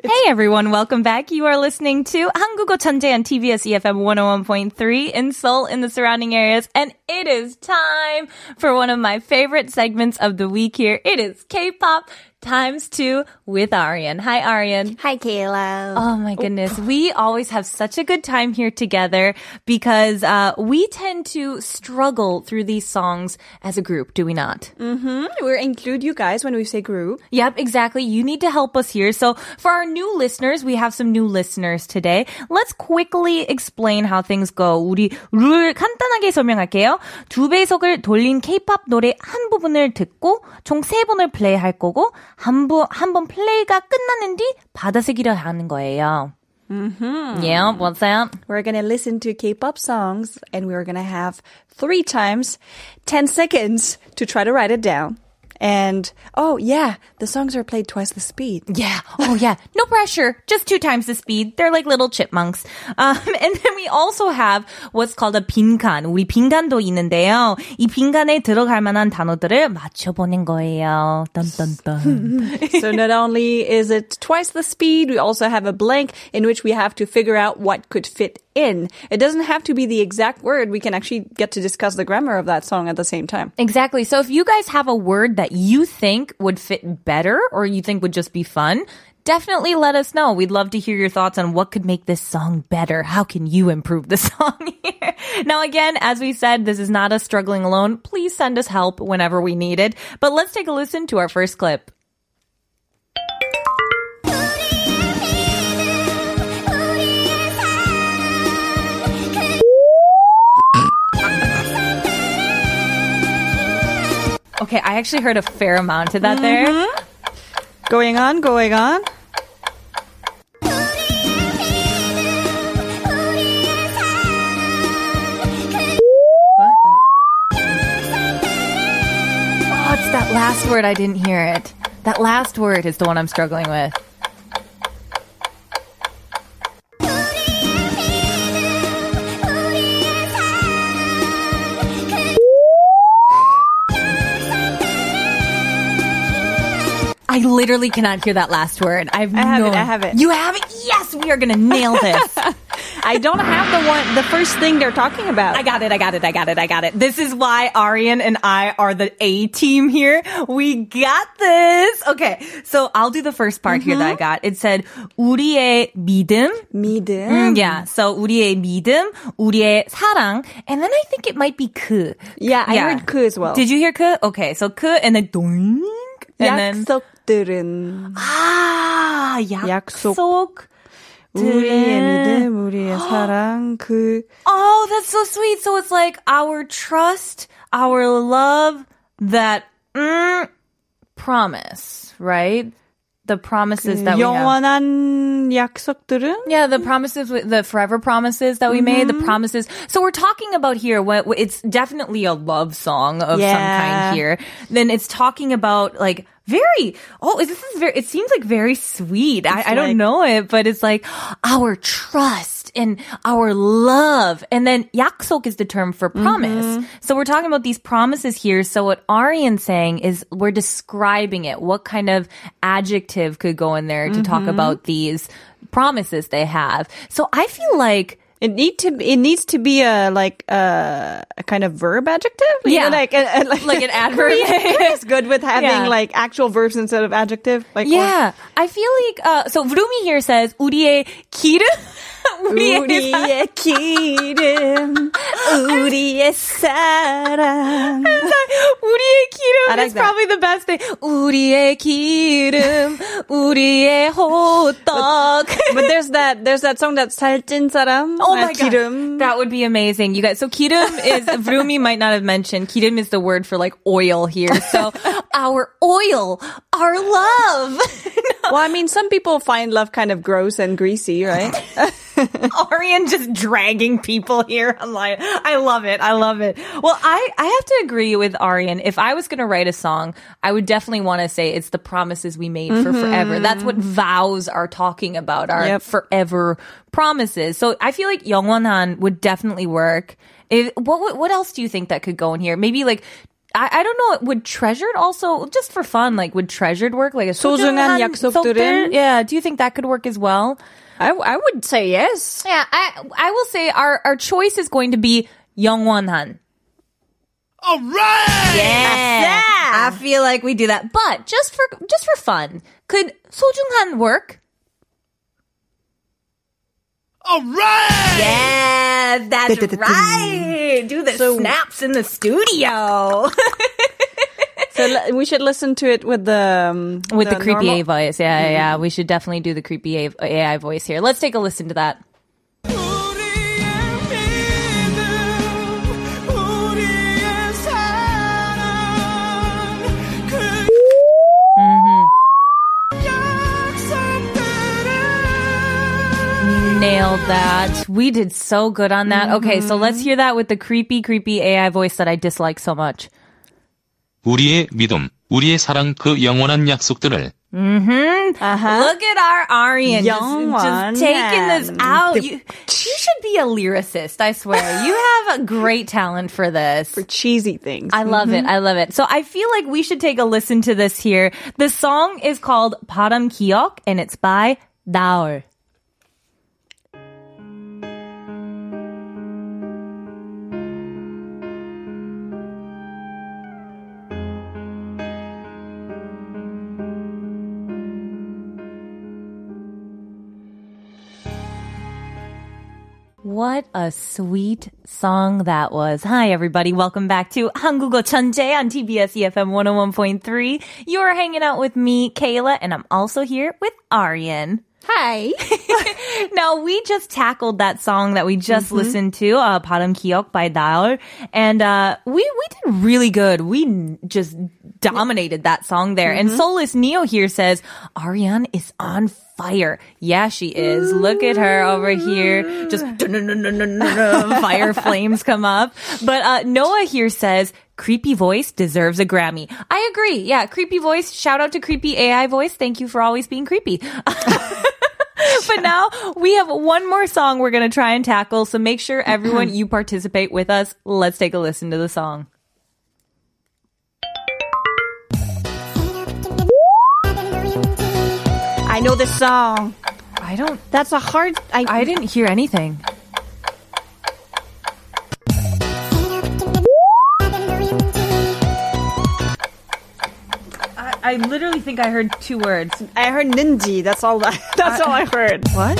Hey everyone, welcome back. You are listening to 한국어 on TBS EFM 101.3 in Seoul in the surrounding areas and it is time for one of my favorite segments of the week here. It is K-pop times two with Aryan. Hi Aryan. Hi, Kayla. Oh my goodness. We always have such a good time here together because uh, we tend to struggle through these songs as a group, do we not? We include you guys when we say group. Yep, exactly. You need to help us here. So for our new listeners, we have some new listeners today. Let's quickly explain how things go. 우리 룰 간단하게 설명할게요. 두 배속을 돌린 K-pop 노래 한 부분을 듣고 총 세 번을 플레이할 거고 한 번, 한 번 플레이가 끝나는 뒤 받아쓰기를 하는 거예요. Mm-hmm. Yeah, what's that? We're gonna listen to K-pop songs and we're gonna have three times 10 seconds to try to write it down. And, oh yeah, the songs are played twice the speed. Yeah. Oh, yeah. No pressure. Just two times the speed. They're like little chipmunks. Um, and then we also have what's called a 빈칸. 우리 빈칸도 있는데요. 이 빈칸에 들어갈 만한 단어들을 맞춰보는 거예요. 딴딴딴. so not only is it twice the speed, we also have a blank in which we have to figure out what could fit in. It doesn't have to be the exact word. We can actually get to discuss the grammar of that song at the same time. Exactly. So if you guys have a word that you think would fit better or you think would just be fun, definitely let us know. We'd love to hear your thoughts on what could make this song better. How can you improve the song here? Now again, as we said, this is not us struggling alone. Please send us help whenever we need it. But let's take a listen to our first clip. Okay, I actually heard a fair amount of that there. Mm-hmm. Going on, going on. Oh, it's that last word. I didn't hear it. That last word is the one I'm struggling with. literally cannot hear that last word. I have, I have no it, I have it. You have it? Yes, we are going to nail this. I don't have the one, the first thing they're talking about. I got it. I got it. I got it. I got it. This is why Arian and I are the A team here. We got this. Okay. So I'll do the first part here that I got. It said, 우리의 믿음. 믿음. Mm, yeah. So 우리의 믿음, 우리의 사랑. And then I think it might be 그. Yeah, I heard 그 as well. Did you hear 그? Okay. So 그 and then doink. And then, 약속들은 ah, 약속. 약속. 우리의 믿음, 우리의 사랑, 그 Oh, that's so sweet. So it's like our trust, our love, that mm, promise, right? The promises that we have. 영원한 약속들은 Yeah, the promises, the forever promises that we made, the promises. So we're talking about here, what it's definitely a love song of some Yeah. kind here. Then it's talking about like very, oh, this is very, it seems like very sweet. I, I don't know it, but it's like our trust and our love. And then 약속 is the term for promise. Mm-hmm. So we're talking about these promises here. So what Aryan's saying is we're describing it. What kind of adjective could go in there to talk mm-hmm. about these promises they have? So I feel like it need to it needs to be a like a, a kind of verb adjective. You Yeah. know, like a, a- like, Like an adverb. Korean is good with having Yeah. like actual verbs instead of adjective. Like Yeah, I feel like uh, so. Vroomy here says 우리의 기름, 우리의 우리의 기름, 우리의 사랑. 우리의 기름 I like is that. probably the best thing. 우리의 기름, 우리의 호떡. But there's that there's that song that's 살찐 사람. Oh uh, my god, 기름. that would be amazing, you guys. So kirim is Vroomy might not have mentioned. Kirim is the word for like oil here. So our oil, our love. Well, I mean, some people find love kind of gross and greasy, right? Arian just dragging people here. I'm like, I love it. I love it. Well, I, I have to agree with Arian. If I was going to write a song, I would definitely want to say it's the promises we made for forever. That's what vows are talking about, our Yep. forever promises. So I feel like 영원한 would definitely work. If, what, what what else do you think that could go in here? Maybe like I, I don't know. Would treasured also just for fun? Like would treasured work? Like a 소중한 약속들은? Yeah. Do you think that could work as well? I, I would say yes. Yeah, I I will say our our choice is going to be Young Won Han. All right. Yeah. I feel like we do that, but just for just for fun, could Sojung Han work? All right. Yeah, that's right. Do the so, snaps in the studio. So we should listen to it with the um, with the, the creepy normal. Voice. Yeah, mm-hmm. yeah. We should definitely do the creepy AI voice here. Let's take a listen to that. Mm-hmm. nailed that. We did so good on that. Okay, so let's mm-hmm. hear that with the creepy, creepy AI voice that I dislike so much. 우리의 믿음, 우리의 사랑 그 영원한 약속들을 Mm-hmm. Uh-huh. Look at our Aryan Young just, just taking this out. The, you, should be a lyricist, I swear. you have a great talent for this. For cheesy things. I love mm-hmm. it. I love it. So I feel like we should take a listen to this here. The song is called "바람 기억 and it's by Daur. What a sweet song that was. Hi, everybody. Welcome back to 한국어 천재 on TBS EFM 101.3. You're hanging out with me, Kayla, and I'm also here with Aryan. Hi. Now, we just tackled that song that we just listened to, uh, 바람 기억 by Daul, and uh, we, we did really good. We n- just dominated that song there. And Soulless Neo here says, Ariane is on fire. Yeah, she is. Look at her over here. Just fire flames come up. But uh, Noah here says, Creepy voice deserves a Grammy. I agree. Yeah, creepy voice. Shout out to creepy AI voice. Thank you for always being creepy. but now we have one more song we're going to try and tackle. So make sure everyone you participate with us. Let's take a listen to the song. I know this song. I don't. That's a hard. I, I didn't hear anything. I, I literally think I heard two words. I heard ninji. That's all. That, that's all I heard. What?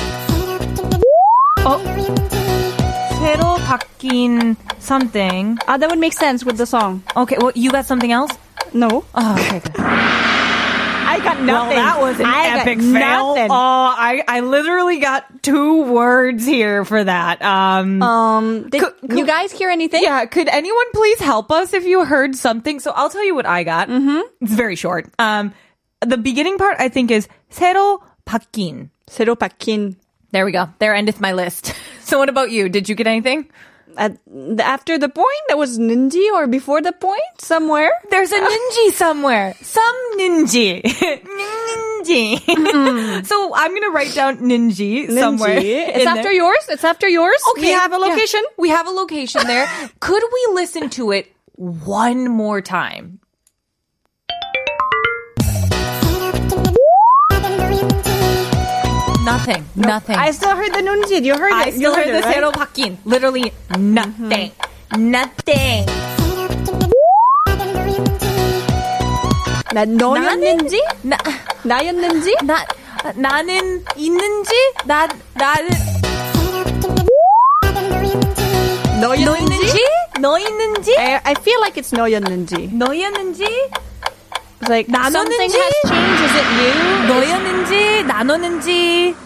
Oh. 새로 바뀐 something. Ah, that would make sense with the song. Okay, well, you got something else? No, Oh, okay, good. I got nothing. Well, that was an I got epic fail. nothing. Oh, I, I literally got two words here for that. Um, Um, did Could- you guys hear anything? yeah, could anyone please help us if you heard something? So I'll tell you what I got. Mm-hmm. It's very short. Um, the beginning part I think is 새로 바뀐. 새로 바뀐. There we go. There endeth my list. So what about you? Did you get anything? At, the- after the point, that was ninji, or before the point, somewhere. There's a ninji somewhere. Some ninji. ninji. Mm-hmm. so I'm gonna write down ninji, somewhere. Ninji. in It's after there. yours. It's after yours. okay we have a yeah. location. We have a location there. Could we listen to it one more time? Nothing. Nothing. I still heard the nunji. You heard I it. still you heard heard the it, 새로 right? 바뀐. Literally nothing. Nothing. 나 너였는지? 나, 나였는지? 나, 나는 있는지? 나, 나는 너 있는지? 너 있는지? I, I feel like it's 너였는지. 너였는지? It's like something 나눴는지? has changed. Is it you? 너였는지? 나눴는지?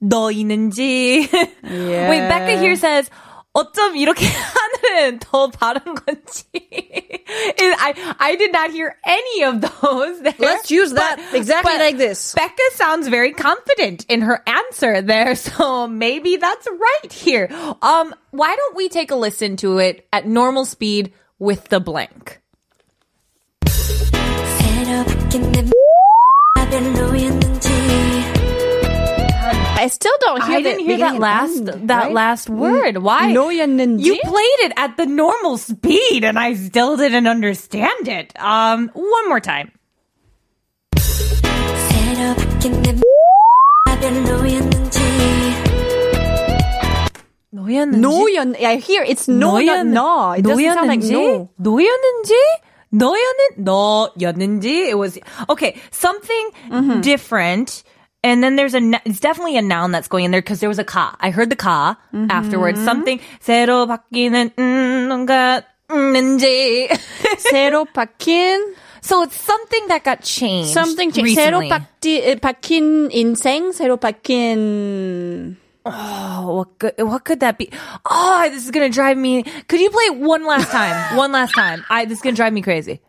너 있는지? Wait, Becca here says, 어쩜 이렇게 하늘은 더 바른 건지. Is- I I did not hear any of those. There. Let's use that exactly like this. Becca sounds very confident in her answer there, so maybe that's right here. Um, why don't we take a listen to it at normal speed with the blank? I still don't hear I didn't the hear that beginning last and end, that right? last word. Why? 노였는지? You played it at the normal speed, and I still didn't understand it. Um, one more time. 노였는지? 노연. I hear it's no, not no. It doesn't sound like no. 노였는지? 너였는 너였는지? It was okay. Something Mm-hmm. different. And then there's a, n- it's definitely a noun that's going in there because there was a ka. I heard the ka Mm-hmm. afterwards. Something 새로 바뀌는 음, 뭔가 있는지. 새로 바뀐 so it's something that got changed. something changed. 새로 recently. 바뀌, 바뀐 인생, 새로 바뀐 Oh, what could, what could that be? Oh, this is gonna drive me. Could you play it one last time? one last time. I this is gonna drive me crazy.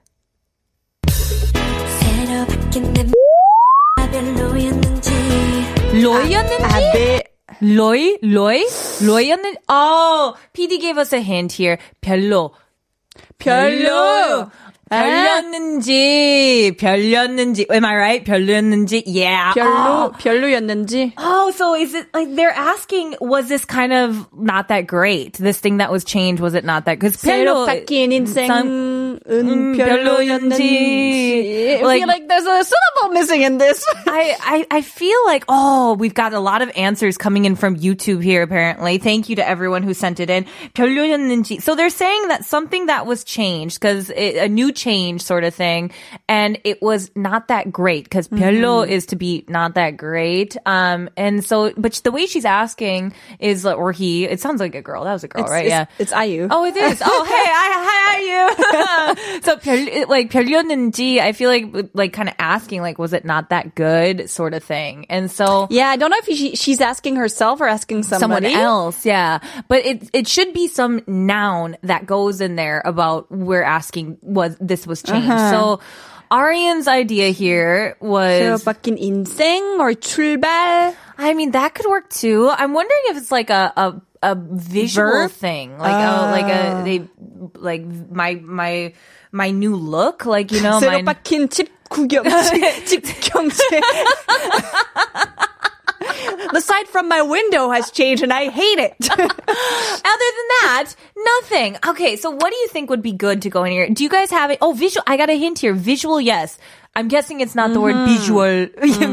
로이였는지? 아베 로이? 로이? 로이였는지? Oh, PD gave us a hint here. 별로. 별로. 별렸는지, 별렸는지. Am I right? 별렸는지? Yeah. 별로 Oh. 별로였는지 Oh, so is it like they're asking, was this kind of not that great? This thing that was changed, was it not that? Because 새로 바뀐 인생은 음, 별로였는지 I Like- feel like there's a syllable missing in this I, I, I feel like, oh, we've got a lot of answers coming in from YouTube here, apparently. Thank you to everyone who sent it in. 별로였는지. So they're saying that something that was changed, because a new change sort of thing. And it was not that great because mm mm-hmm. is to be not that great. Um, and so, but the way she's asking is, or he, it sounds like a girl. That was a girl, it's, right? It's, yeah. It's IU. Oh, it is. oh, hey, I, hi, IU. so, like like, 별이었는지, I feel like, like kind of asking, like, was it not that good sort of thing. And so. Yeah, I don't know if she, she's asking herself or asking somebody. someone else. Yeah. But it, it should be some noun that goes in there about we're asking was this was changed. So, Arian's idea here 새로 was, 바뀐 인생 or 출발 I mean, that could work too. I'm wondering if it's like a, a, a visual Verb? thing, like a, like a, they, like my, my, my new look, like, you know, 새로 my, 바뀐 집 구경지 집 경제 The sight from my window has changed and I hate it. Other than that, nothing. Okay, so what do you think would be good to go in here? Do you guys have it? Oh, visual. I got a hint here. Visual, yes. I'm guessing it's not the word visual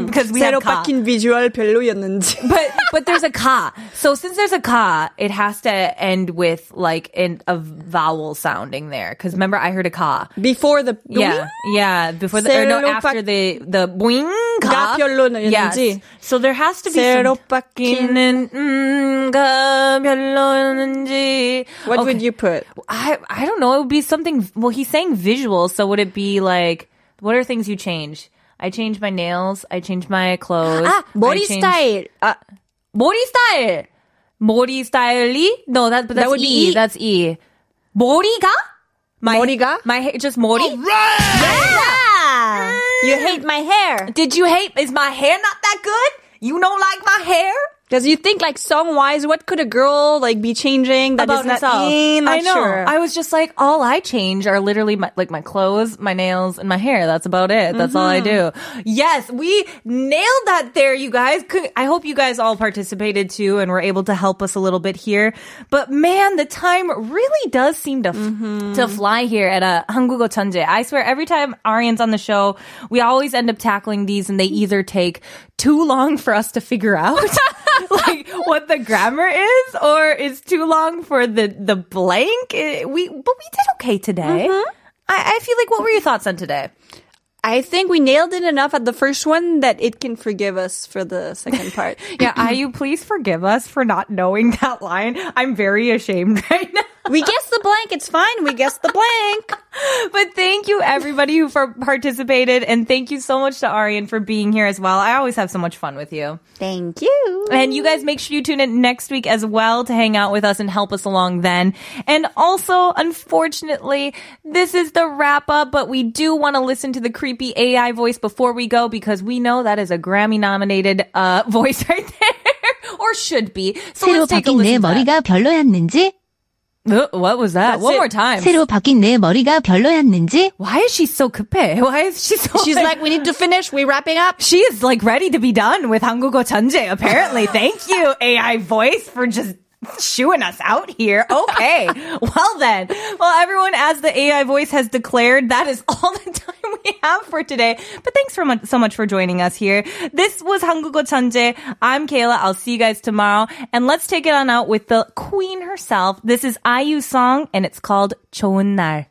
because we 새로 have ka. 바뀐 비주얼 별로였는지. But but there's a ka. So since there's a ka, it has to end with like an, a vowel sounding there. Because remember, I heard a ka. Before the Yeah, yeah. Before the or no, 새로 after 바- the the boing ka. 가 별로였는지. Yes. So there has to be 새로 some 바뀌는 음, 가 별로였는지. What Okay. would you put? I I don't know. It would be something. Well, he's saying visual, so would it be like what are things you change? I changed my nails. I changed my clothes. 아, 머리 I changed- 스타일. 아, 머리 style. 머리 styley? No, that but that's would be e. E. That's e. 머리가? My 머리가? My hair, just 머리. yeah. You hate my hair. Did you hate? Is my hair not that good? You don't like my hair? Because you think like song wise, what could a girl like be changing that about is not, herself. Eh, not I know. sure. I was just like, all I change are literally my, like my clothes, my nails, and my hair. That's about it. That's all I do. Yes, we nailed that there, you guys. Could- I hope you guys all participated too and were able to help us a little bit here. But man, the time really does seem to f- to fly here at a 한국어 천재. I swear, every time Arian's on the show, we always end up tackling these, and they either take too long for us to figure out. like what the grammar is, or is too long for the the blank. It- we but we did okay today. Mm-hmm. I, I feel like what were your thoughts on today? I think we nailed it enough at the first one that it can forgive us for the second part. Yeah, Are you please forgive us for not knowing that line. I'm very ashamed right now we guessed the blank. It's fine. We guessed the blank. But thank you everybody who for participated and thank you so much to Arian for being here as well. I always have so much fun with you. Thank you. And you guys make sure you tune in next week as well to hang out with us and help us along then. And also, unfortunately, this is the wrap up, but we do want to listen to the creepy AI voice before we go because we know that is a Grammy nominated uh, voice right there. or should be. So 새로 let's take a 바뀐 내 listen to that. 머리가 별로였는지? what was that? That's One it. more time. 새로 바뀐 내 머리가 별로였는지. Why is she so 급해? Why is she so? She's like, we need to finish. We wrapping up. She is like ready to be done with 한국어 천재. Apparently, thank you AI voice for just shooing us out here. Okay, well then, well everyone, as the AI voice has declared, that is all the time we have for today. But thanks for much, so much for joining us here. This was 한국어 천재. I'm Kayla. I'll see you guys tomorrow, and let's take it on out with the queen herself. This is IU song, and it's called 좋은 날.